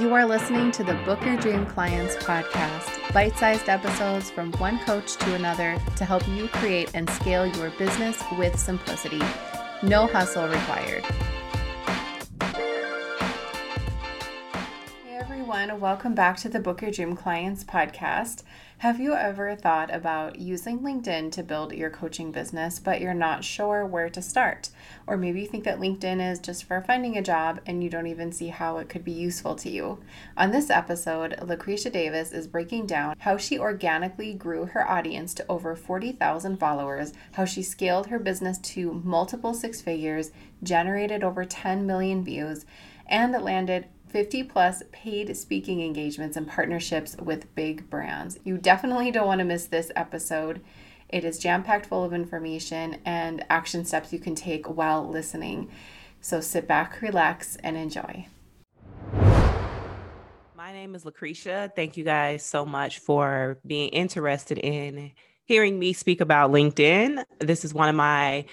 You are listening to the Book Your Dream Clients podcast, bite sized episodes from one coach to another to help you create and scale your business with simplicity. No hustle required. Hey everyone, welcome back to the Book Your Dream Clients podcast. Have you ever thought about using LinkedIn to build your coaching business, but you're not sure where to start? Or maybe you think that LinkedIn is just for finding a job and you don't even see how it could be useful to you. On this episode, Lakrisha Davis is breaking down how she organically grew her audience to over 40,000 followers, how she scaled her business to multiple six figures, generated over 10 million views, and landed 50 plus paid speaking engagements and partnerships with big brands. You definitely don't want to miss this episode. It is jam packed full of information and action steps you can take while listening. So sit back, relax, and enjoy. My name is Lakrisha. Thank you guys so much for being interested in hearing me speak about LinkedIn. This is one of my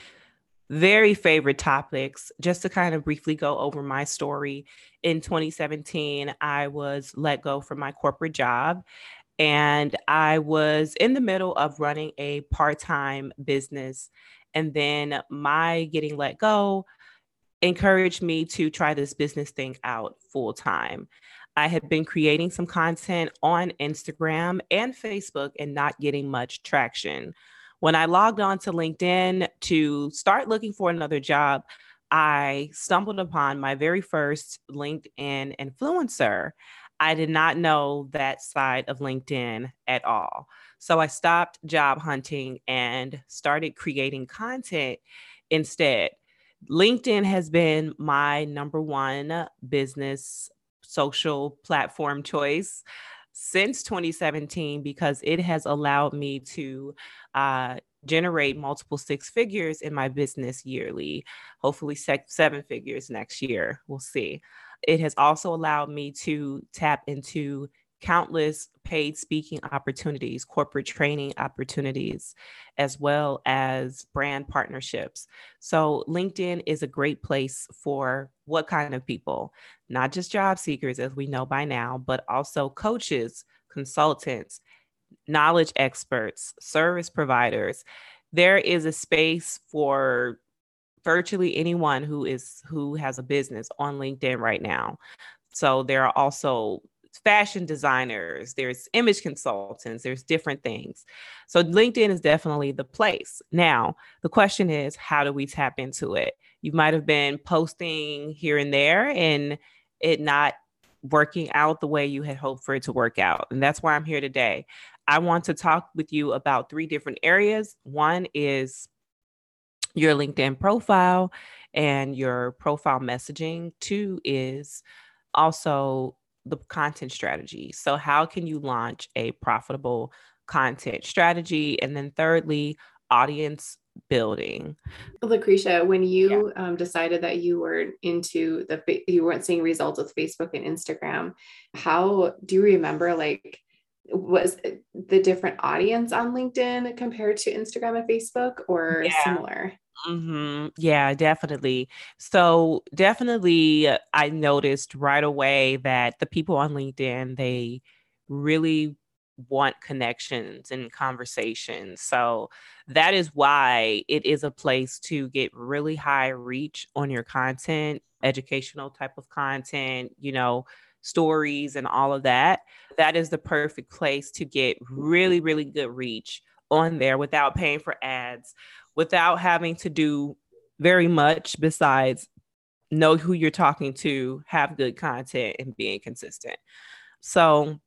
very favorite topics. Just to kind of briefly go over my story, in 2017, I was let go from my corporate job. And I was in the middle of running a part time business. And then my getting let go encouraged me to try this business thing out full time. I had been creating some content on Instagram and Facebook and not getting much traction. When I logged on to LinkedIn to start looking for another job, I stumbled upon my very first LinkedIn influencer. I did not know that side of LinkedIn at all. So I stopped job hunting and started creating content instead. LinkedIn has been my number one business social platform choice since 2017 because it has allowed me to generate multiple six figures in my business yearly, hopefully seven figures next year. We'll see. It has also allowed me to tap into countless paid speaking opportunities, corporate training opportunities, as well as brand partnerships. So, LinkedIn is a great place for what kind of people? Not just job seekers, as we know by now, but also coaches, consultants, knowledge experts, service providers. There is a space for virtually anyone who is who has a business on LinkedIn right now. So there are also fashion designers, there's image consultants, there's different things. So LinkedIn is definitely the place. Now, the question is how do we tap into it? You might have been posting here and there and it not working out the way you had hoped for it to work out. And that's why I'm here today. I want to talk with you about three different areas. One is your LinkedIn profile and your profile messaging. Two is also the content strategy. So, how can you launch a profitable content strategy? And then, thirdly, audience building. Lakrisha, when you yeah. um, decided that you were into the you weren't seeing results with Facebook and Instagram, how do you remember like was the different audience on LinkedIn compared to Instagram and Facebook or yeah. similar? Mm-hmm. Yeah, definitely. So, definitely, I noticed right away that the people on LinkedIn, they really want connections and conversations. So, that is why it is a place to get really high reach on your content, educational type of content, you know, stories and all of that. That is the perfect place to get really, really good reach on there without paying for ads, without having to do very much besides know who you're talking to, have good content, and being consistent. So,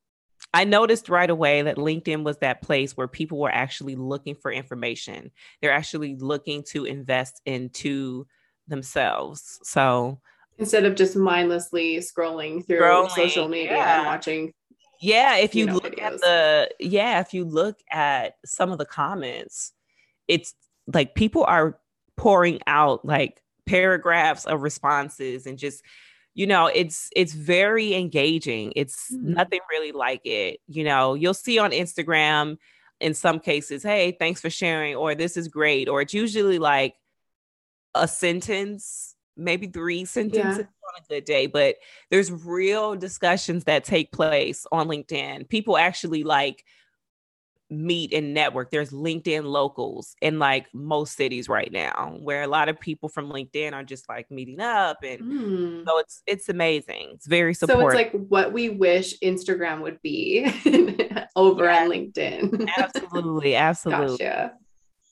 I noticed right away that LinkedIn was that place where people were actually looking for information. They're actually looking to invest into themselves. So instead of just mindlessly scrolling through scrolling, social media yeah. and watching yeah, if you, you know, look videos. at the yeah, if you look at some of the comments, it's like people are pouring out like paragraphs of responses and just you know it's it's very engaging it's mm-hmm. nothing really like it you know you'll see on instagram in some cases hey thanks for sharing or this is great or it's usually like a sentence maybe three sentences yeah. on a good day, but there's real discussions that take place on LinkedIn. People actually like meet and network. There's LinkedIn locals in like most cities right now, where a lot of people from LinkedIn are just like meeting up, and mm. so it's it's amazing. It's very supportive. So it's like what we wish Instagram would be over yeah. on LinkedIn. absolutely, absolutely. Gotcha.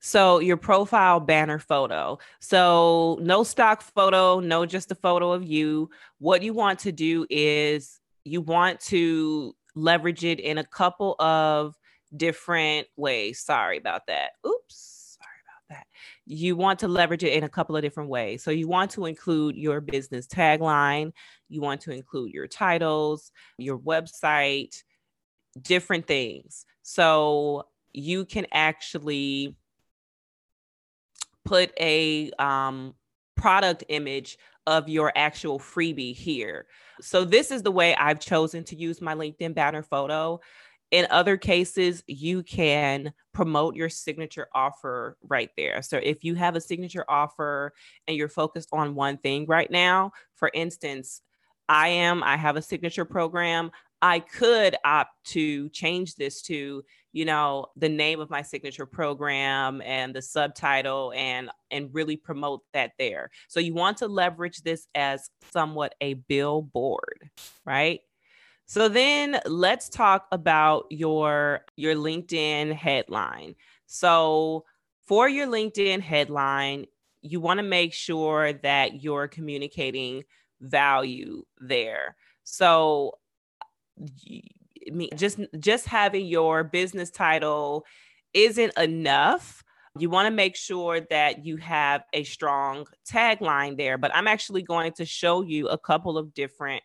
So your profile banner photo. So no stock photo, no just a photo of you. What you want to do is you want to leverage it in a couple of different ways. Sorry about that. Oops. Sorry about that. You want to leverage it in a couple of different ways. So you want to include your business tagline, you want to include your titles, your website, different things. So you can actually put a um, product image of your actual freebie here. So this is the way I've chosen to use my LinkedIn banner photo. In other cases, you can promote your signature offer right there. So if you have a signature offer and you're focused on one thing right now, for instance, I am, I have a signature program. I could opt to change this to, you know, the name of my signature program and the subtitle and and really promote that there. So you want to leverage this as somewhat a billboard, right? So then let's talk about your your LinkedIn headline. So for your LinkedIn headline, you want to make sure that you're communicating value there. So just just having your business title isn't enough. You want to make sure that you have a strong tagline there, but I'm actually going to show you a couple of different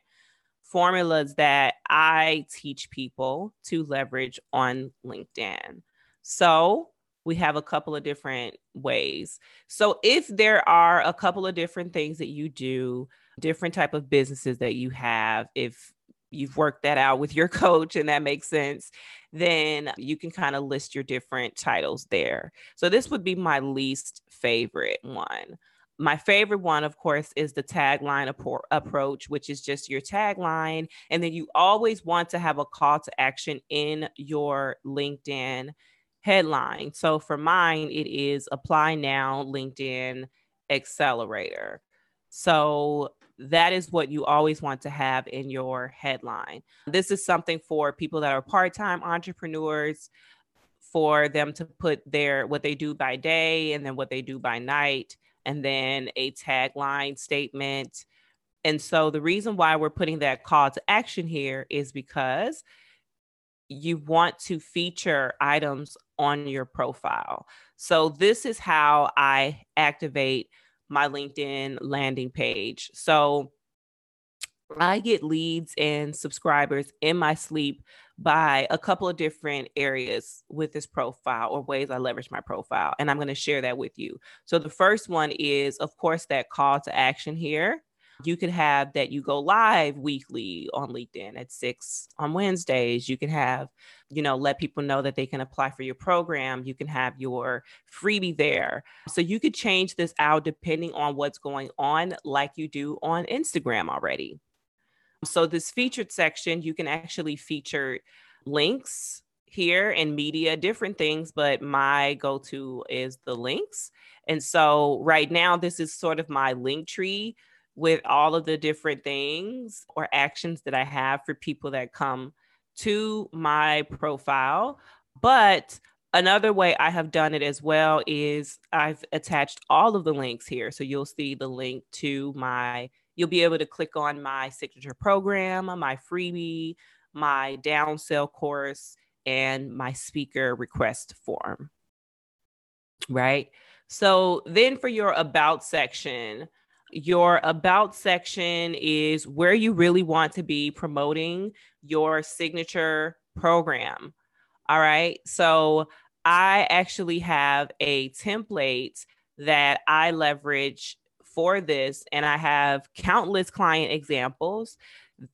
formulas that I teach people to leverage on LinkedIn. So, we have a couple of different ways. So, if there are a couple of different things that you do, different type of businesses that you have, if you've worked that out with your coach and that makes sense, then you can kind of list your different titles there. So, this would be my least favorite one my favorite one, of course, is the tagline approach, which is just your tagline. And then you always want to have a call to action in your LinkedIn headline. So for mine, it is apply now LinkedIn accelerator. So that is what you always want to have in your headline. This is something for people that are part time entrepreneurs for them to put their what they do by day and then what they do by night and then a tagline statement. And so the reason why we're putting that call to action here is because you want to feature items on your profile. So this is how I activate my LinkedIn landing page. So I get leads and subscribers in my sleep by a couple of different areas with this profile or ways I leverage my profile. And I'm going to share that with you. So the first one is, of course, that call to action here. You could have that you go live weekly on LinkedIn at six on Wednesdays. You can have, you know, let people know that they can apply for your program. You can have your freebie there. So you could change this out depending on what's going on, like you do on Instagram already. So, this featured section, you can actually feature links here in media, different things, but my go to is the links. And so, right now, this is sort of my link tree with all of the different things or actions that I have for people that come to my profile. But another way I have done it as well is I've attached all of the links here. So you'll see the link to my You'll be able to click on my signature program, my freebie, my downsell course, and my speaker request form. Right. So then for your about section, your about section is where you really want to be promoting your signature program. All right. So I actually have a template that I leverage for this. And I have countless client examples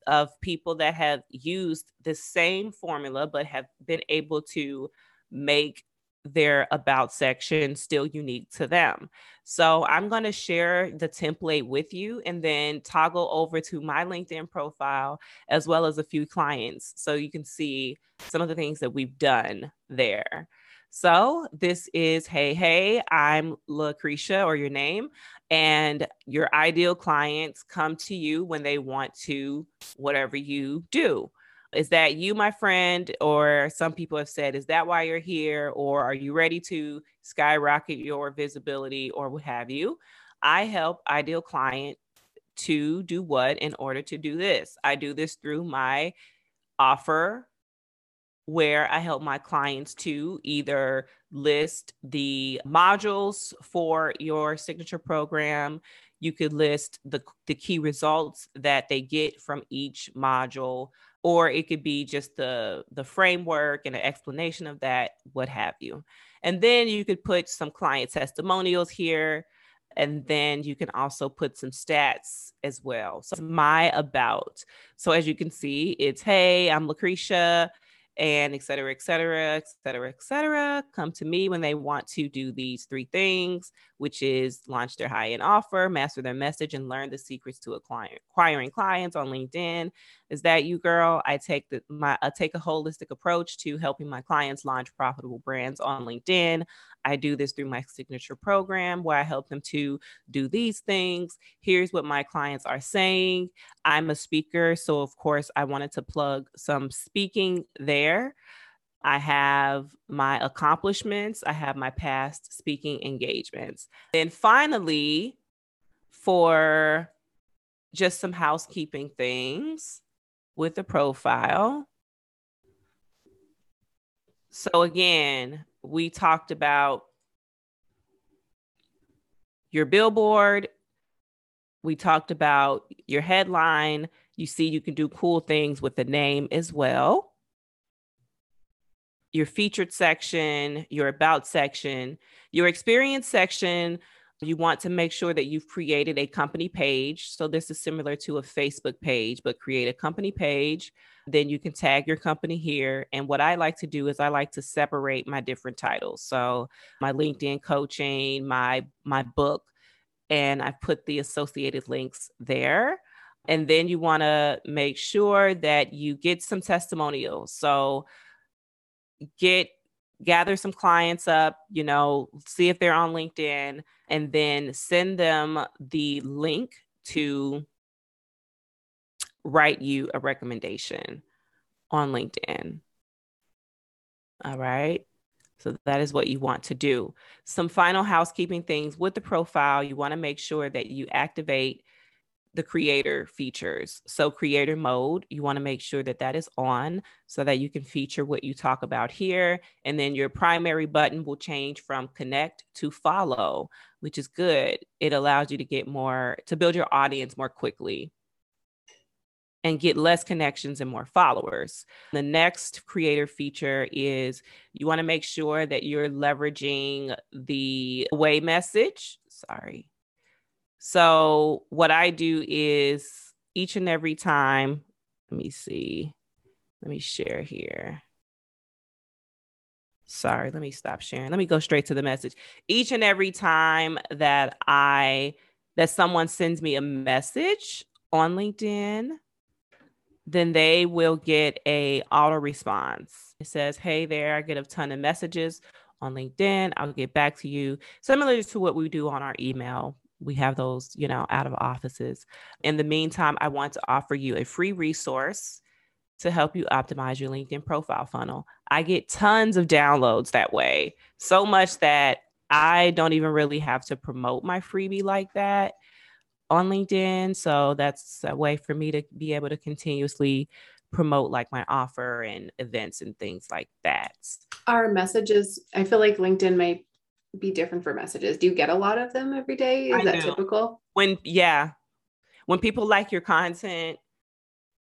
of people that have used the same formula, but have been able to make their about section still unique to them. So I'm going to share the template with you and then toggle over to my LinkedIn profile as well as a few clients so you can see some of the things that we've done there. So this is Hey Hey, I'm Lakrisha or your name, and your ideal clients come to you when they want to whatever you do. Is that you, my friend? Or some people have said, Is that why you're here? Or are you ready to skyrocket your visibility or what have you? I help ideal client to do what in order to do this. I do this through my offer where I help my clients to either list the modules for your signature program. You could list the, the key results that they get from each module, or it could be just the, the framework and an explanation of that, what have you. And then you could put some client testimonials here. And then you can also put some stats as well. So, my about. So, as you can see, it's hey, I'm Lakrisha and et cetera, et cetera, et cetera, et cetera, come to me when they want to do these three things, which is launch their high end offer, master their message, and learn the secrets to acquiring clients on LinkedIn. Is that you, girl? I take the my I take a holistic approach to helping my clients launch profitable brands on LinkedIn. I do this through my signature program where I help them to do these things. Here's what my clients are saying. I'm a speaker, so of course, I wanted to plug some speaking there. I have my accomplishments, I have my past speaking engagements. And finally, for just some housekeeping things with the profile. So, again, we talked about your billboard. We talked about your headline. You see, you can do cool things with the name as well. Your featured section, your about section, your experience section. You want to make sure that you've created a company page. So, this is similar to a Facebook page, but create a company page then you can tag your company here. And what I like to do is I like to separate my different titles. So my LinkedIn coaching, my my book, and I've put the associated links there. And then you want to make sure that you get some testimonials. So get gather some clients up, you know, see if they're on LinkedIn, and then send them the link to write you a recommendation on LinkedIn. All right. So that is what you want to do. Some final housekeeping things with the profile, you want to make sure that you activate the creator features. So, creator mode, you want to make sure that that is on so that you can feature what you talk about here. And then your primary button will change from connect to follow, which is good. It allows you to get more, to build your audience more quickly and get less connections and more followers. The next creator feature is you want to make sure that you're leveraging the away message. Sorry. So, what I do is each and every time, let me see, let me share here. Sorry, let me stop sharing. Let me go straight to the message. Each and every time that I that someone sends me a message on LinkedIn, then they will get a auto response. It says, "Hey there, I get a ton of messages on LinkedIn. I'll get back to you." Similar to what we do on our email. We have those, you know, out of offices. In the meantime, I want to offer you a free resource to help you optimize your LinkedIn profile funnel. I get tons of downloads that way. So much that I don't even really have to promote my freebie like that on LinkedIn. So that's a way for me to be able to continuously promote like my offer and events and things like that. Our messages, I feel like LinkedIn might be different for messages. Do you get a lot of them every day? Is I that do. typical? When, yeah, when people like your content,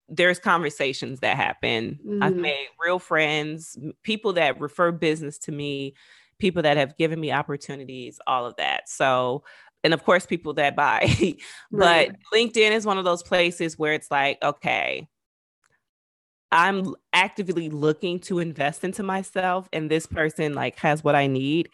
there's conversations that happen. Mm-hmm. I've made real friends, people that refer business to me, people that have given me opportunities, all of that. So and of course people that buy right. but linkedin is one of those places where it's like okay I'm actively looking to invest into myself and this person like has what I need.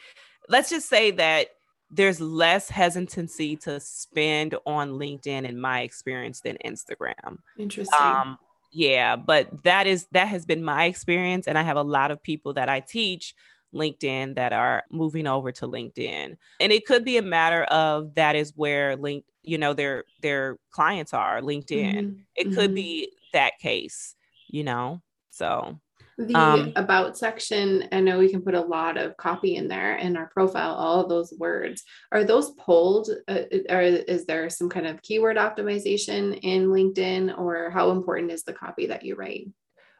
Let's just say that there's less hesitancy to spend on LinkedIn in my experience than Instagram. Interesting. Um, yeah, but that is that has been my experience and I have a lot of people that I teach LinkedIn that are moving over to LinkedIn. And it could be a matter of that is where link, you know, their their clients are, LinkedIn. Mm-hmm. It mm-hmm. could be that case, you know. So the um, about section, I know we can put a lot of copy in there in our profile, all those words. Are those pulled? Uh, or is there some kind of keyword optimization in LinkedIn, or how important is the copy that you write?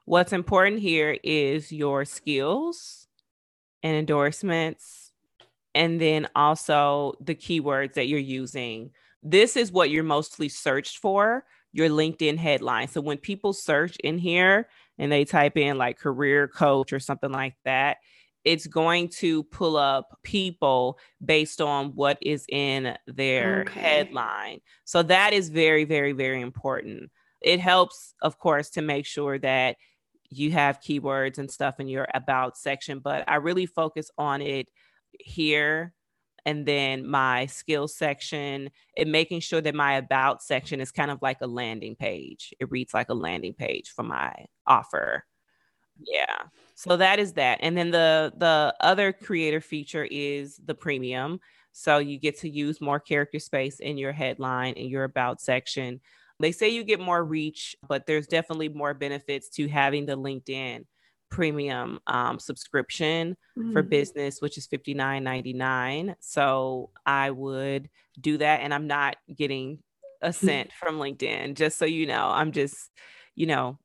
What's important here is your skills and endorsements, and then also the keywords that you're using. This is what you're mostly searched for your LinkedIn headline. So when people search in here, and they type in like career coach or something like that, it's going to pull up people based on what is in their okay. headline. So that is very, very, very important. It helps, of course, to make sure that you have keywords and stuff in your about section, but I really focus on it here and then my skills section and making sure that my about section is kind of like a landing page. It reads like a landing page for my offer. Yeah. So that is that. And then the the other creator feature is the premium. So you get to use more character space in your headline and your about section. They say you get more reach, but there's definitely more benefits to having the LinkedIn premium um, subscription mm-hmm. for business, which is fifty nine ninety nine. So I would do that, and I'm not getting a cent from LinkedIn. Just so you know, I'm just, you know,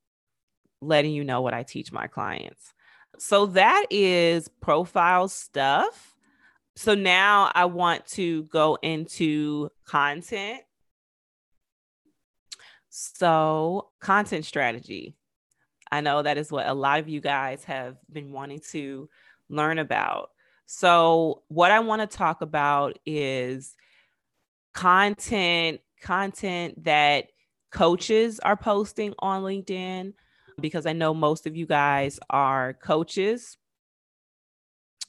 letting you know what I teach my clients. So that is profile stuff. So now I want to go into content. So, content strategy. I know that is what a lot of you guys have been wanting to learn about. So, what I want to talk about is content content that coaches are posting on LinkedIn because I know most of you guys are coaches.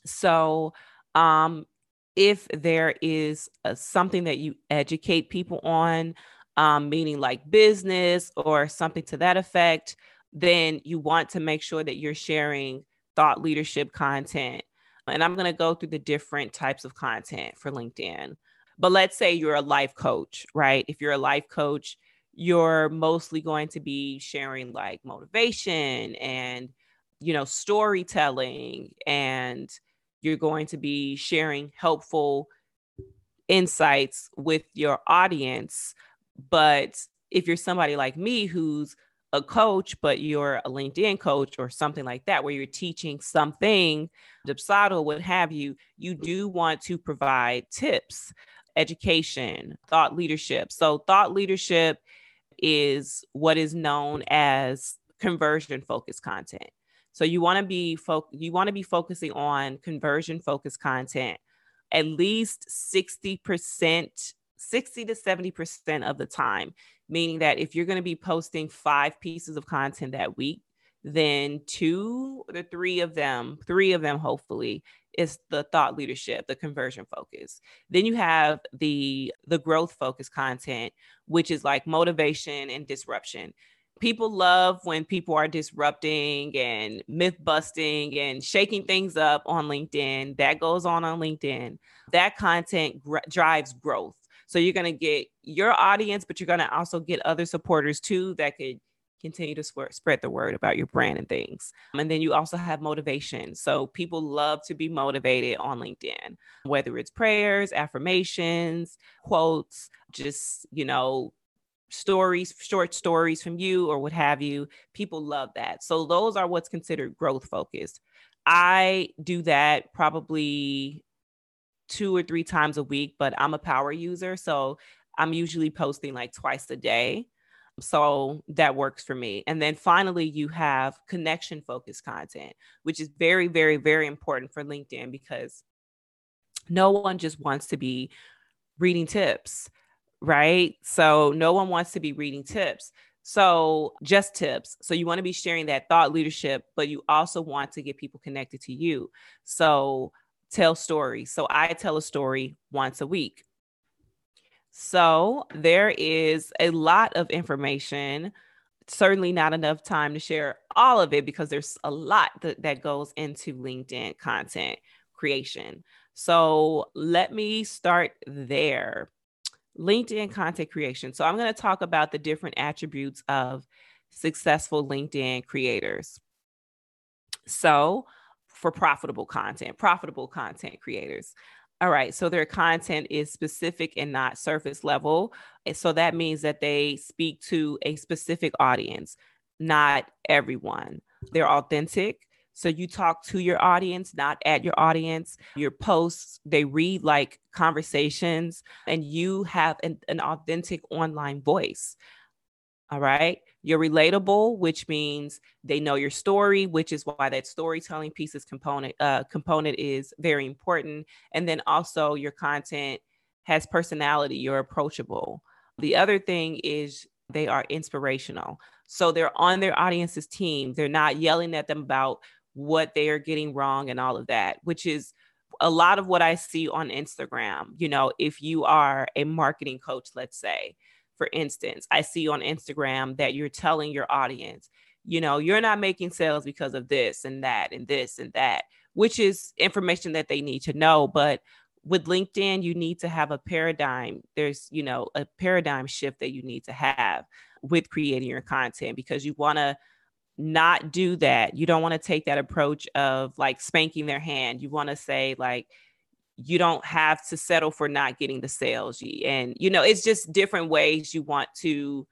So, um if there is a, something that you educate people on, um, meaning like business or something to that effect, then you want to make sure that you're sharing thought leadership content. And I'm going to go through the different types of content for LinkedIn. But let's say you're a life coach, right? If you're a life coach, you're mostly going to be sharing like motivation and you know storytelling and you're going to be sharing helpful insights with your audience but if you're somebody like me who's a coach, but you're a LinkedIn coach or something like that, where you're teaching something, Dipsado, what have you, you mm. do want to provide tips, education, thought leadership. So, thought leadership is what is known as conversion focused content. So you want to be fo- you want to be focusing on conversion focused content at least 60%, 60 to 70% of the time meaning that if you're going to be posting five pieces of content that week, then two or three of them, three of them hopefully is the thought leadership, the conversion focus. Then you have the the growth focused content, which is like motivation and disruption. People love when people are disrupting and myth busting and shaking things up on LinkedIn. That goes on on LinkedIn. That content gr- drives growth so you're going to get your audience, but you're going to also get other supporters too that could continue to spread the word about your brand and things. And then you also have motivation. So people love to be motivated on LinkedIn, whether it's prayers, affirmations, quotes, just, you know, stories, short stories from you or what have you. People love that. So those are what's considered growth focused. I do that probably two or three times a week, but I'm a power user. So I'm usually posting like twice a day. So that works for me. And then finally, you have connection focused content, which is very, very, very important for LinkedIn because no one just wants to be reading tips, right? So no one wants to be reading tips. So, just tips. So, you want to be sharing that thought leadership, but you also want to get people connected to you. So, tell stories. So, I tell a story once a week. So, there is a lot of information certainly not enough time to share all of it because there's a lot that, that goes into LinkedIn content creation. So let me start there. LinkedIn content creation. So I'm going to talk about the different attributes of successful LinkedIn creators. So for profitable content, profitable content creators. All right. So their content is specific and not surface level. So that means that they speak to a specific audience, not everyone. They're authentic. So you talk to your audience, not at your audience. Your posts, they read like conversations, and you have an, an authentic online voice. All right. You're relatable, which means they know your story, which is why that storytelling pieces component uh, component is very important. And then also your content has personality. You're approachable. The other thing is they are inspirational. So they're on their audience's team. They're not yelling at them about what they are getting wrong and all of that, which is a lot of what I see on Instagram. You know, if you are a marketing coach, let's say, for instance, I see on Instagram that you're telling your audience, you know, you're not making sales because of this and that and this and that, which is information that they need to know. But with LinkedIn, you need to have a paradigm. There's, you know, a paradigm shift that you need to have with creating your content because you want to not do that. You don't want to take that approach of like spanking their hand. You want to say, like, you don't have to settle for not getting the sales and you know it's just different ways you want to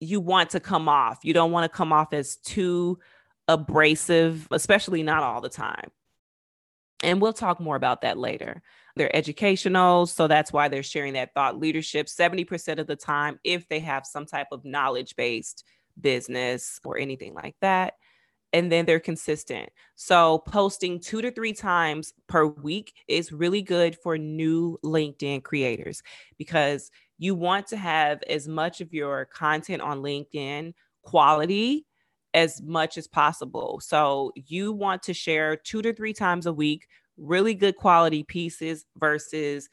you want to come off. You don't want to come off as too abrasive especially not all the time. And we'll talk more about that later. They're educational so that's why they're sharing that thought leadership. 70% of the time if they have some type of knowledge based business or anything like that and then they're consistent. So, posting two to three times per week is really good for new LinkedIn creators because you want to have as much of your content on LinkedIn quality as much as possible. So, you want to share two to three times a week really good quality pieces versus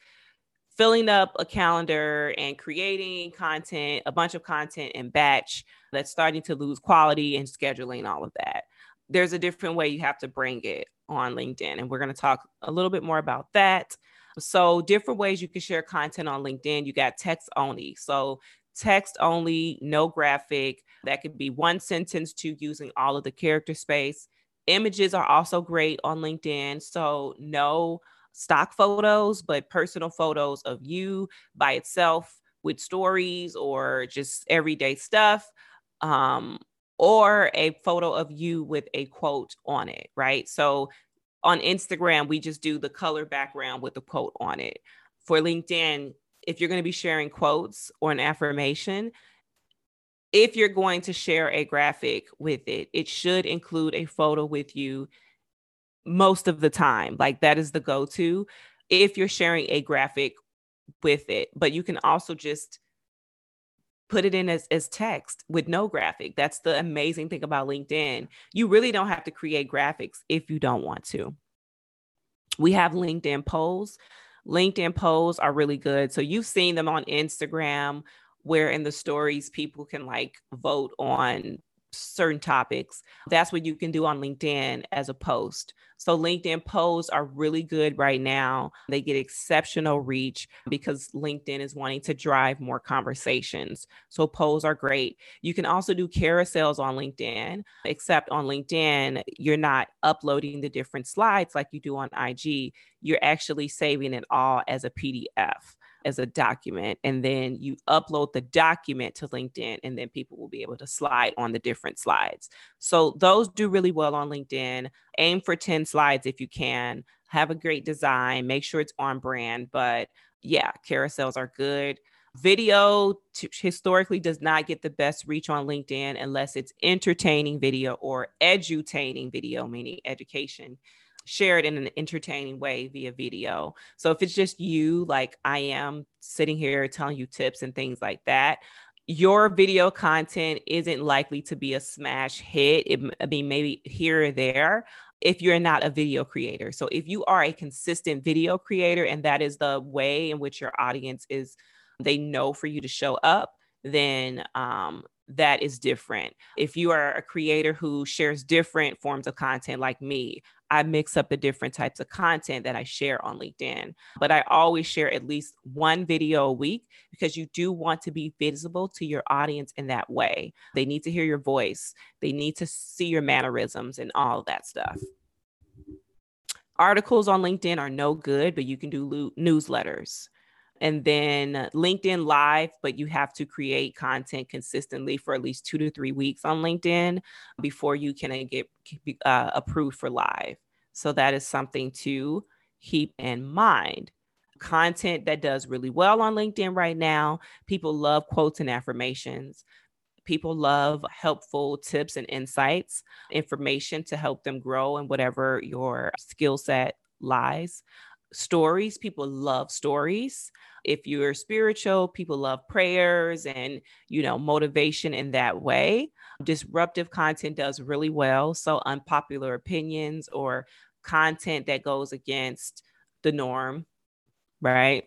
filling up a calendar and creating content, a bunch of content in batch that's starting to lose quality and scheduling all of that. There's a different way you have to bring it on LinkedIn. And we're going to talk a little bit more about that. So, different ways you can share content on LinkedIn. You got text only. So, text only, no graphic. That could be one sentence to using all of the character space. Images are also great on LinkedIn. So, no stock photos, but personal photos of you by itself with stories or just everyday stuff. Um, or a photo of you with a quote on it, right? So on Instagram, we just do the color background with the quote on it. For LinkedIn, if you're going to be sharing quotes or an affirmation, if you're going to share a graphic with it, it should include a photo with you most of the time. Like that is the go to if you're sharing a graphic with it. But you can also just put it in as, as text with no graphic. That's the amazing thing about LinkedIn. You really don't have to create graphics if you don't want to. We have LinkedIn polls. LinkedIn polls are really good. So you've seen them on Instagram where in the stories people can like vote on certain topics. That's what you can do on LinkedIn as a post. So LinkedIn posts are really good right now. They get exceptional reach because LinkedIn is wanting to drive more conversations. So posts are great. You can also do carousels on LinkedIn, except on LinkedIn, you're not uploading the different slides like you do on IG. You're actually saving it all as a PDF as a document and then you upload the document to LinkedIn and then people will be able to slide on the different slides. So those do really well on LinkedIn. Aim for 10 slides if you can. Have a great design, make sure it's on brand, but yeah, carousels are good. Video t- historically does not get the best reach on LinkedIn unless it's entertaining video or edutaining video, meaning education share it in an entertaining way via video. So if it's just you, like I am sitting here telling you tips and things like that, your video content isn't likely to be a smash hit. It, I mean, maybe here or there if you're not a video creator. So if you are a consistent video creator and that is the way in which your audience is, they know for you to show up, then um, that is different. If you are a creator who shares different forms of content like me, I mix up the different types of content that I share on LinkedIn. But I always share at least one video a week because you do want to be visible to your audience in that way. They need to hear your voice, they need to see your mannerisms and all that stuff. Articles on LinkedIn are no good, but you can do lo- newsletters and then LinkedIn Live, but you have to create content consistently for at least two to three weeks on LinkedIn before you can uh, get uh, approved for live. So that is something to keep in mind. Content that does really well on LinkedIn right now. People love quotes and affirmations. People love helpful tips and insights, information to help them grow in whatever your skill set lies stories. People love stories. If you're spiritual, people love prayers and, you know, motivation in that way. Disruptive content does really well. So, unpopular opinions or content that goes against the norm, right?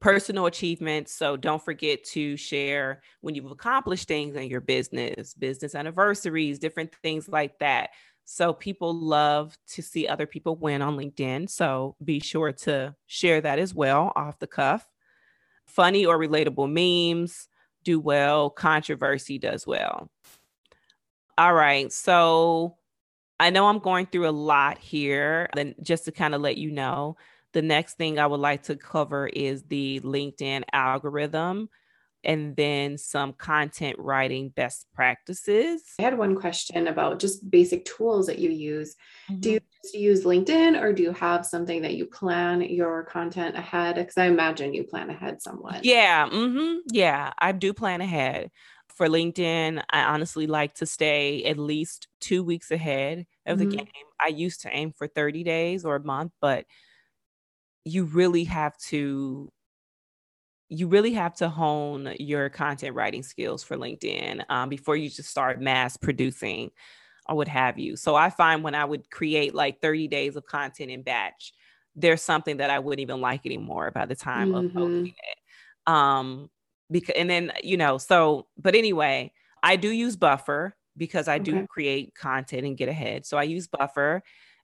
Personal achievements. So, don't forget to share when you've accomplished things in your business, business anniversaries, different things like that. So people love to see other people win on LinkedIn. So be sure to share that as well off the cuff. Funny or relatable memes do well, controversy does well. All right. So I know I'm going through a lot here. Then just to kind of let you know, the next thing I would like to cover is the LinkedIn algorithm and then some content writing best practices. I had one question about just basic tools that you use. Mm-hmm. Do you just use LinkedIn or do you have something that you plan your content ahead? Because I imagine you plan ahead somewhat. Yeah. Mm-hmm, yeah. I do plan ahead. For LinkedIn, I honestly like to stay at least two weeks ahead of the mm-hmm. game. I used to aim for 30 days or a month, but you really have to you really have to hone your content writing skills for LinkedIn um, before you just start mass producing or what have you. So I find when I would create like 30 days of content in batch, there's something that I wouldn't even like anymore by the time mm-hmm. of posting it. Um, because and then you know, so but anyway, I do use Buffer because I do create content and get ahead. So I use Buffer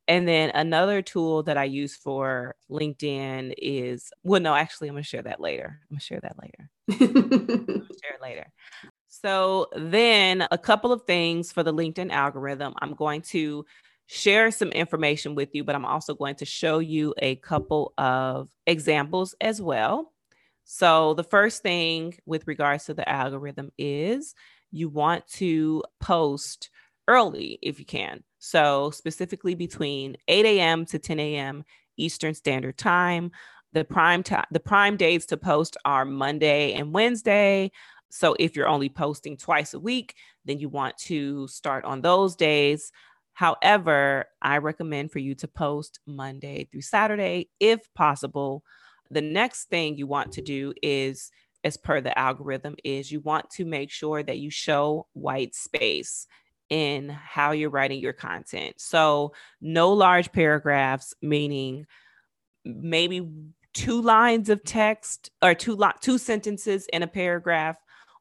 and then another tool that I use for LinkedIn is well, no, actually, I'm gonna share that later. I'm gonna share that later. share it later. So then a couple of things for the LinkedIn algorithm. I'm going to share some information with you, but I'm also going to show you a couple of examples as well. So the first thing with regards to the algorithm is you want to post early if you can. So, specifically between 8 a.m. to 10 a.m. Eastern Standard Time. The prime time, the prime days to post are Monday and Wednesday. So, if you're only posting twice a week, then you want to start on those days. However, I recommend for you to post Monday through Saturday if possible. The next thing you want to do is as per the algorithm is you want to make sure that you show white space in how you're writing your content. So, no large paragraphs, meaning maybe two lines of text or two lo- two sentences in a paragraph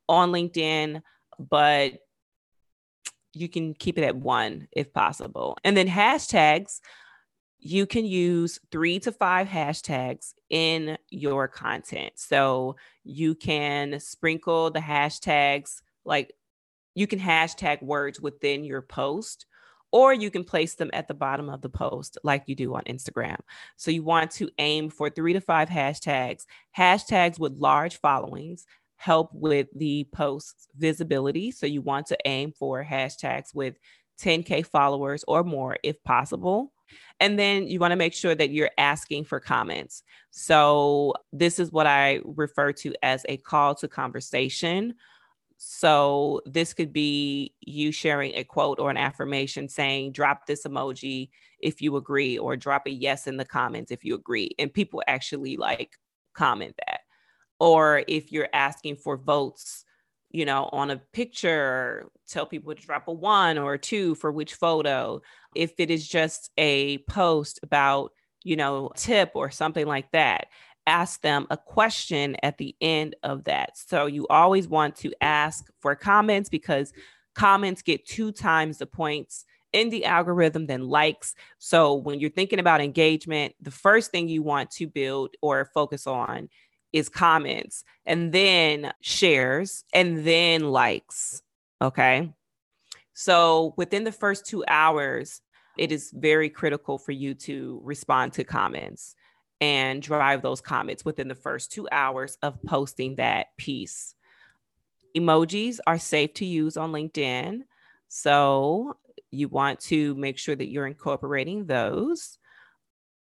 on LinkedIn, but you can keep it at one if possible. And then hashtags, you can use three to five hashtags in your content. So you can sprinkle the hashtags like you can hashtag words within your post or you can place them at the bottom of the post like you do on Instagram. So you want to aim for three to five hashtags. Hashtags with large followings help with the post's visibility. So you want to aim for hashtags with 10K followers or more if possible. And then you want to make sure that you're asking for comments. So this is what I refer to as a call to conversation so this could be you sharing a quote or an affirmation saying, drop this emoji if you agree, or drop a yes in the comments if you agree. And people actually like comment that. or if you're asking for votes you know, on a picture, tell people to drop a one or a two for which photo. If it is just a post about, you know, tip or something like that, ask them a question at the end of that. So you always want to ask for comments because comments get two times the points in the algorithm than likes. So when you're thinking about engagement, the first thing you want to build or focus on is comments and then shares and then likes. Okay. So within the first two hours, it is very critical for you to respond to comments and drive those comments within the first two hours of posting that piece. Emojis are safe to use on LinkedIn. So you want to make sure that you're incorporating those.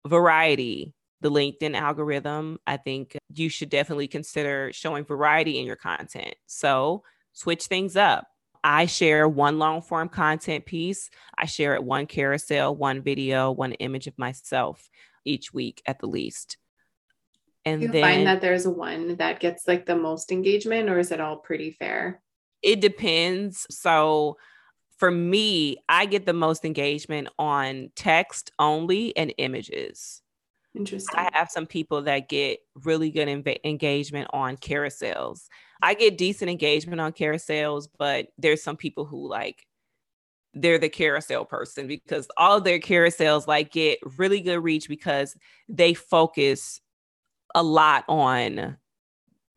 Variety, the LinkedIn algorithm, I think you should definitely consider showing variety in your content. So switch things up. I share one long form content piece. I share it one carousel, one video, one image of myself each week at the least. And you then, find that there's one that gets like the most engagement, or is it all pretty fair? It depends. So for me, I get the most engagement on text only and images. Interesting. I have some people that get really good inv- engagement on carousels. I get decent engagement on carousels, but there's some people who like they're the carousel person because all their carousels like get really good reach because they focus a lot on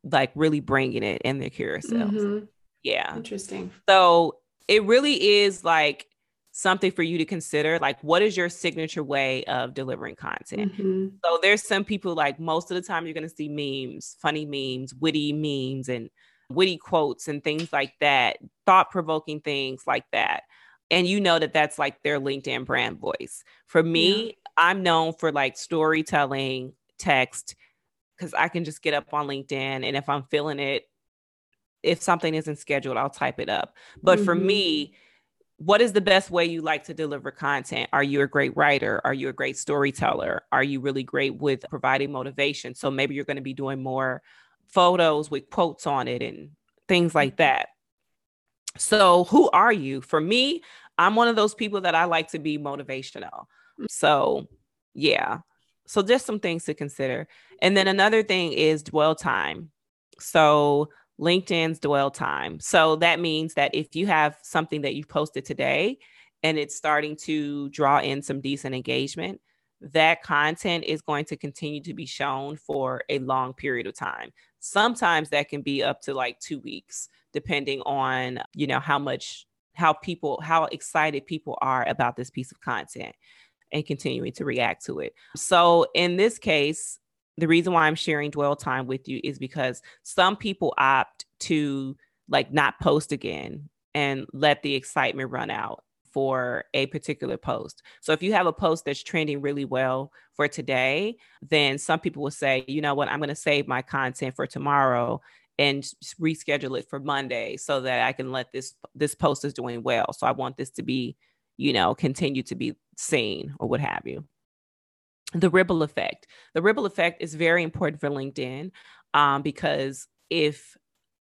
like really bringing it in their carousels. Mm-hmm. Yeah. Interesting. So it really is like something for you to consider like what is your signature way of delivering content mm-hmm. so there's some people like most of the time you're going to see memes funny memes witty memes and witty quotes and things like that thought-provoking things like that and you know that that's like their linkedin brand voice for me yeah. i'm known for like storytelling text because i can just get up on linkedin and if i'm feeling it if something isn't scheduled i'll type it up but mm-hmm. for me what is the best way you like to deliver content? Are you a great writer? Are you a great storyteller? Are you really great with providing motivation? So maybe you're going to be doing more photos with quotes on it and things like mm-hmm. that. So, who are you? For me, I'm one of those people that I like to be motivational. Mm. So, yeah. So, just some things to consider. And then another thing is dwell time. So, LinkedIn's dwell time. So that means that if you have something that you posted today and it's starting to draw in some decent engagement, that content is going to continue to be shown for a long period of time. Sometimes that can be up to like 2 weeks depending on, you know, how much how people how excited people are about this piece of content and continuing to react to it. So in this case, the reason why I'm sharing dwell time with you is because some people opt to like not post again and let the excitement run out for a particular post. So if you have a post that's trending really well for today, then some people will say, you know what, I'm going to save my content for tomorrow and reschedule it for Monday so that I can let this this post is doing well. So I want this to be, you know, continue to be seen or what have you the ripple effect. The ripple effect is very important for LinkedIn um, because if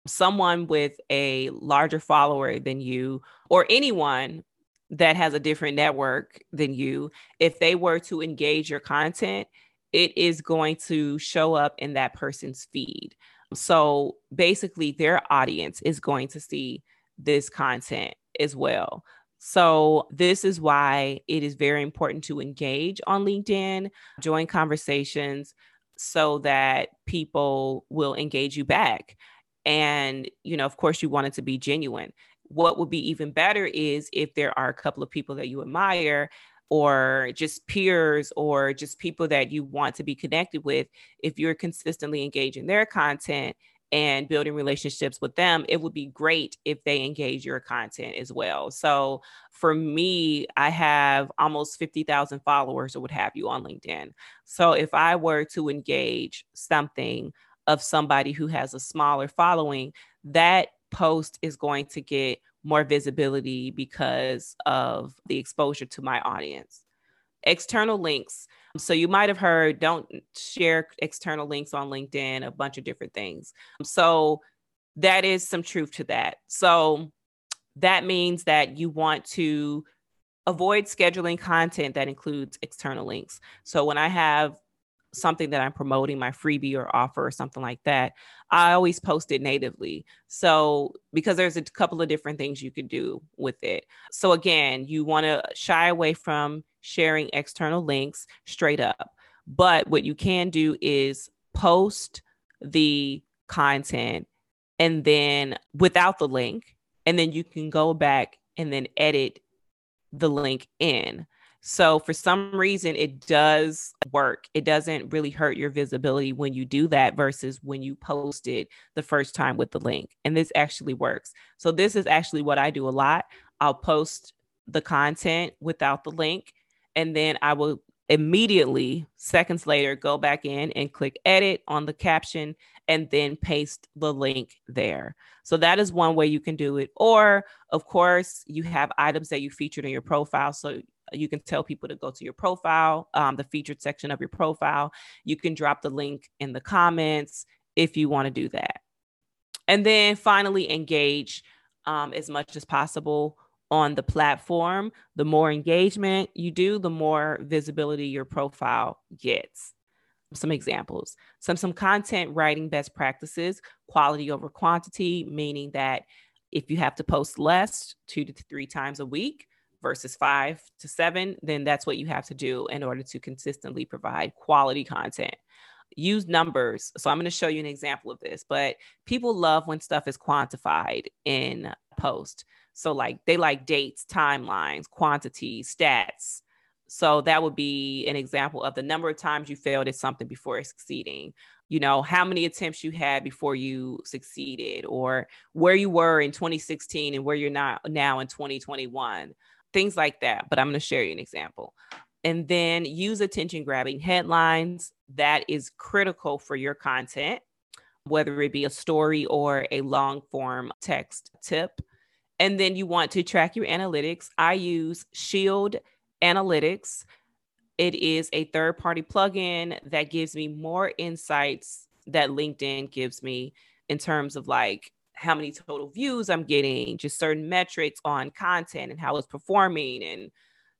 someone with a larger follower than you or anyone that has a different network than you, if they were to engage your content, it is going to show up in that person's feed. So basically, their audience is going to see this content as well. So, this is why it is very important to engage on LinkedIn, join conversations so that people will engage you back. And, you know, of course, you want it to be genuine. What would be even better is if there are a couple of people that you admire or just peers or just people that you want to be connected with, if you're consistently engaging their content and building relationships with them, it would be great if they engage your content as well. So for me, I have almost 50,000 followers or what have you on LinkedIn. So if I were to engage something of somebody who has a smaller following, that post is going to get more visibility because of the exposure to my audience. External links. So you might have heard don't share external links on LinkedIn, a bunch of different things. So that is some truth to that. So that means that you want to avoid scheduling content that includes external links. So when I have something that I'm promoting, my freebie or offer or something like that, I always post it natively. So, because there's a couple of different things you could do with it. So, again, you want to shy away from sharing external links straight up. But what you can do is post the content and then without the link, and then you can go back and then edit the link in. So for some reason, it does work. It doesn't really hurt your visibility when you do that versus when you post it the first time with the link. And this actually works. So this is actually what I do a lot. I'll post the content without the link, and then I will immediately, seconds later, go back in and click edit on the caption and then paste the link there. So that is one way you can do it. Or, of course, you have items that you featured in your profile. So you can tell people to go to your profile, um, the featured section of your profile. You can drop the link in the comments if you want to do that. And then finally, engage um, as much as possible on the platform. The more engagement you do, the more visibility your profile gets. Some examples some some content writing best practices quality over quantity meaning that if you have to post less two to three times a week versus five to seven, then that's what you have to do in order to consistently provide quality content. Use numbers. So I'm going to show you an example of this, but people love when stuff is quantified in post. So, like, they like dates, timelines, quantities, stats. So, that would be an example of the number of times you failed at something before succeeding. You know, how many attempts you had before you succeeded, or where you were in 2016 and where you're not now in 2021 things like that. But I'm going to share you an example. And then use attention grabbing headlines. That is critical for your content, whether it be a story or a long form text tip. And then you want to track your analytics. I use Shield Analytics. It is a third party plugin that gives me more insights that LinkedIn gives me in terms of like how many total views I'm getting, just certain metrics on content and how it's performing and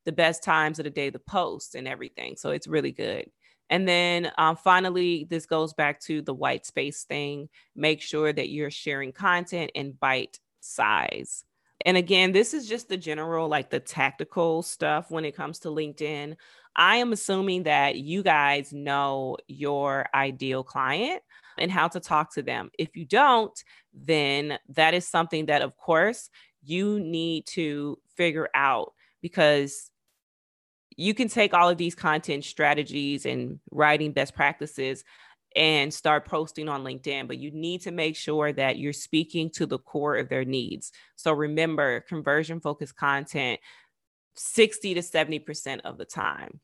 the best times of the day the post and everything. So it's really good. And then um, finally, this goes back to the white space thing. Make sure that you're sharing content in bite size. And again, this is just the general, like the tactical stuff when it comes to LinkedIn. I am assuming that you guys know your ideal client and how to talk to them. If you don't, then that is something that, of course, you need to figure out because you can take all of these content strategies and writing best practices and start posting on LinkedIn, but you need to make sure that you're speaking to the core of their needs. So remember, conversion focused content 60 to 70% of the time.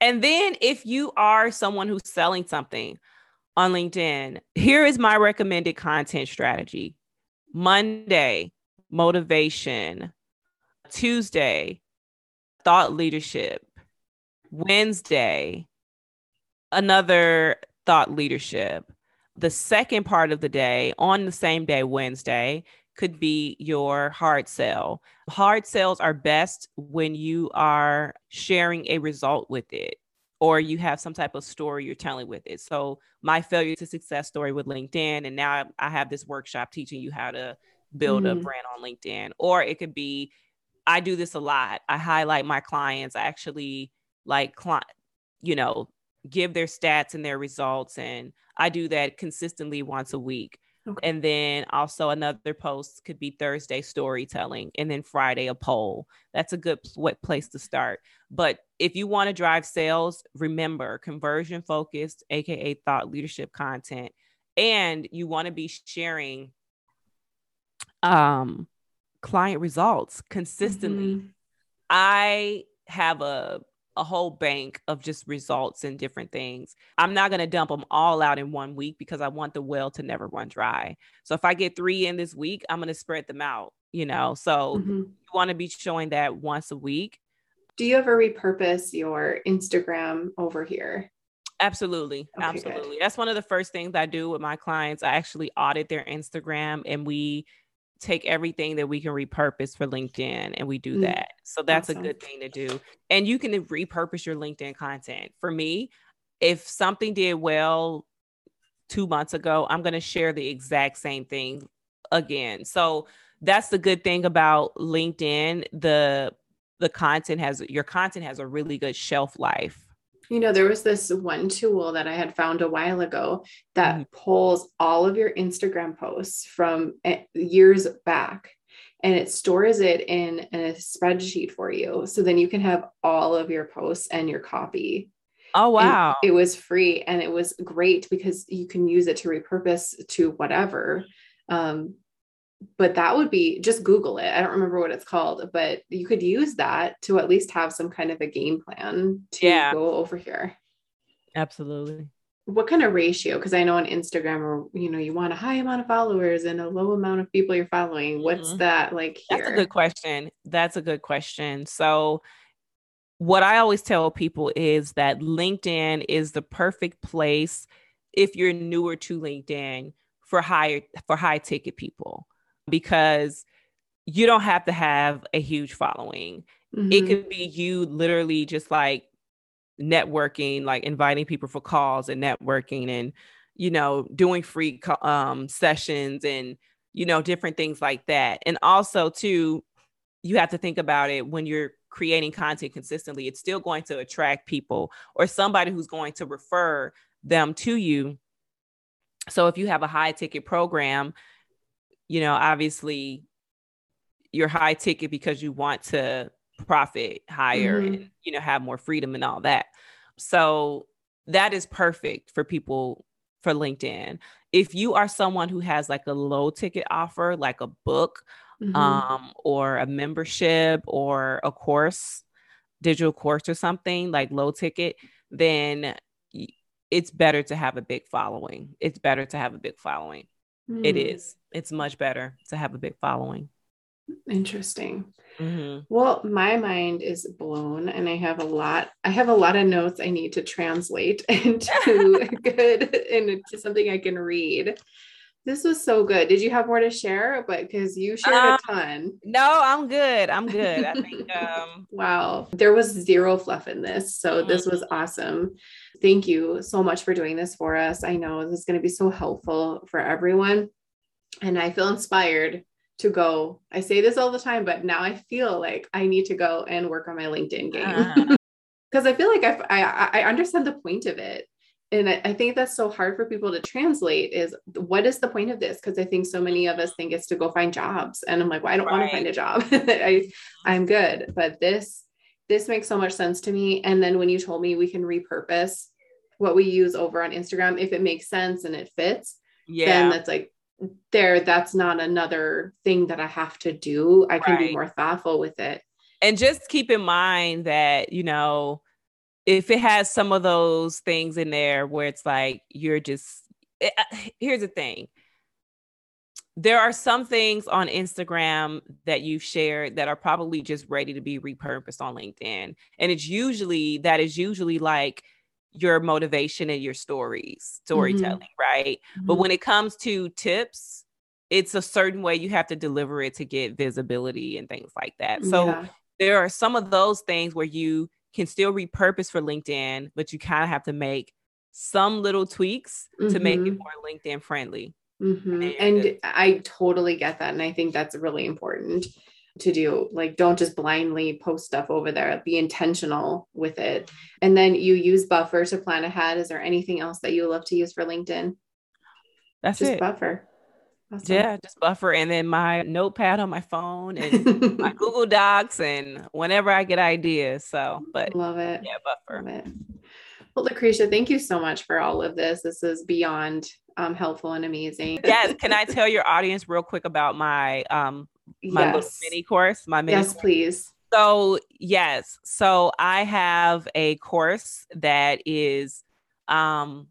And then if you are someone who's selling something, on LinkedIn. Here is my recommended content strategy Monday, motivation. Tuesday, thought leadership. Wednesday, another thought leadership. The second part of the day on the same day, Wednesday, could be your hard sell. Hard sales are best when you are sharing a result with it or you have some type of story you're telling with it. So my failure to success story with LinkedIn, and now I have this workshop teaching you how to build mm-hmm. a brand on LinkedIn. Or it could be, I do this a lot. I highlight my clients. I actually like client, you know, give their stats and their results, and I do that consistently once a week. Okay. And then also another post could be Thursday storytelling, and then Friday a poll. That's a good what place to start. But if you want to drive sales, remember conversion focused, aka thought leadership content, and you want to be sharing um client results consistently. Mm-hmm. I have a a whole bank of just results and different things. I'm not going to dump them all out in one week because I want the well to never run dry. So if I get 3 in this week, I'm going to spread them out, you know. So mm-hmm. you want to be showing that once a week Do you ever repurpose your Instagram over here? Absolutely. Okay, absolutely. Good. That's one of the first things I do with my clients. I actually audit their Instagram and we take everything that we can repurpose for LinkedIn and we do mm, that. So that's awesome. a good thing to do. And you can repurpose your LinkedIn content. For me, if something did well two months ago, I'm going to share the exact same thing again. So that's the good thing about LinkedIn. The the content has your content has a really good shelf life. You know, there was this one tool that I had found a while ago that mm-hmm. pulls all of your Instagram posts from eh, years back and it stores it in a spreadsheet for you. So then you can have all of your posts and your copy. Oh, wow. And it was free and it was great because you can use it to repurpose to whatever. Um, but that would be just Google it. I don't remember what it's called, but you could use that to at least have some kind of a game plan to yeah. go over here. Absolutely. What kind of ratio? Because I know on Instagram, or you know, you want a high amount of followers and a low amount of people you're following. What's mm-hmm. that like here? That's a good question. That's a good question. So, what I always tell people is that LinkedIn is the perfect place if you're newer to LinkedIn for higher for high ticket people because you don't have to have a huge following. Mm-hmm. It could be you literally just like networking, like inviting people for calls and networking and, you know, doing free um, sessions and, you know, different things like that. And also, too, you have to think about it when you're creating content consistently, it's still going to attract people or somebody who's going to refer them to you. So if you have a high ticket program, you know, obviously you're high ticket because you want to profit higher mm-hmm. and, you know, have more freedom and all that. So that is perfect for people for LinkedIn. If you are someone who has like a low ticket offer, like a book, mm-hmm. um, or a membership or a course, digital course or something like low ticket, then it's better to have a big following. It's better to have a big following. Mm. It is. It's much better to have a big following. Interesting. Mm-hmm. Well, my mind is blown, and I have a lot. I have a lot of notes I need to translate into good into something I can read. This was so good. Did you have more to share? But because you shared um, a ton. No, I'm good. I'm good. I think. Um... wow, there was zero fluff in this, so mm-hmm. this was awesome. Thank you so much for doing this for us. I know this is going to be so helpful for everyone, and I feel inspired to go. I say this all the time, but now I feel like I need to go and work on my LinkedIn game because uh. I feel like I, I I understand the point of it and I, I, think that's so hard for people to translate is what is the point of this? Because i think so many of us think it's to go find jobs. And i'm like well i don't right. want to find a job. I, i'm good. But this this makes so much sense to me. And then when you told me we can repurpose what we use over on instagram if it makes sense and it fits yeah. then that's like there that's not another thing that i have to do. I can right. be more thoughtful with it. And just keep in mind that you know if it has some of those things in there where it's like you're just it, eh, uh, here's the thing there are some things on Instagram that you've shared that are probably just ready to be repurposed on LinkedIn. And it's usually that is usually like your motivation and your stories, storytelling, mm-hmm. right? Mm-hmm. But when it comes to tips, it's a certain way you have to deliver it to get visibility and things like that. So yeah. there are some of those things where you can still repurpose for LinkedIn, but you kind of have to make some little tweaks mm-hmm. to make it mm-hmm. more LinkedIn friendly. Mm-hmm. And, and I totally get that. And I think that's really important to do. Like, don't just blindly post stuff over there, be intentional with it. And then you use Buffer to plan ahead. Is there anything else that you love to use for LinkedIn? That's just it. Buffer. Awesome. Yeah, just buffer and then my notepad on my phone and my Google Docs and whenever I get ideas. So, but love it. Yeah, buffer. Love it. Well, Lakrisha, thank you so much for all of this. This is beyond um, helpful and amazing. yes. Can I tell your audience real quick about my um my yes. little mini course? My mini yes, course? please. So yes, so I have a course that is um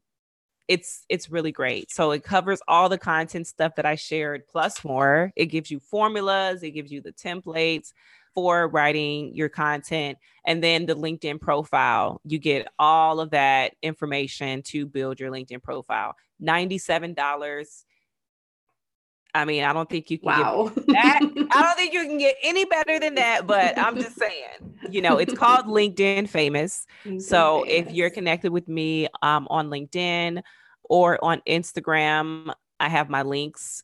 it's it's really great. So it covers all the content stuff that I shared plus more. It gives you formulas, it gives you the templates for writing your content and then the LinkedIn profile. You get all of that information to build your LinkedIn profile. $97 I mean, I don't think you can wow. that. I don't think you can get any better than that, but I'm just saying, you know, it's called LinkedIn Famous. LinkedIn so famous. if you're connected with me um, on LinkedIn or on Instagram, I have my links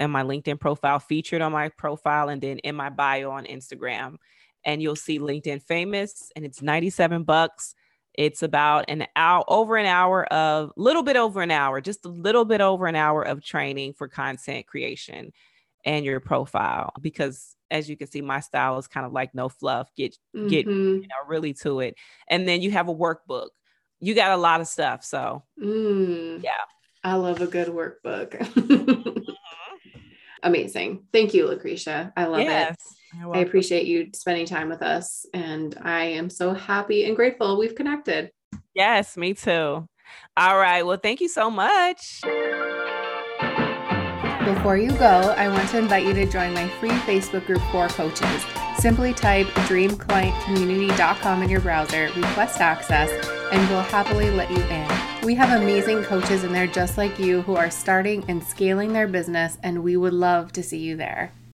and my LinkedIn profile featured on my profile and then in my bio on Instagram. And you'll see LinkedIn Famous and it's 97 bucks. It's about an hour, over an hour of, a little bit over an hour, just a little bit over an hour of training for content creation and your profile. Because as you can see, my style is kind of like no fluff, get mm-hmm. get you know really to it. And then you have a workbook. You got a lot of stuff. So mm. yeah. I love a good workbook. mm-hmm. Amazing. Thank you, Lakrisha. I love yes. it. I appreciate you spending time with us. And I am so happy and grateful we've connected. Yes, me too. All right. Well, thank you so much. Before you go, I want to invite you to join my free Facebook group for coaches. Simply type dreamclientcommunity.com in your browser, request access, and we'll happily let you in. We have amazing coaches in there just like you who are starting and scaling their business, and we would love to see you there.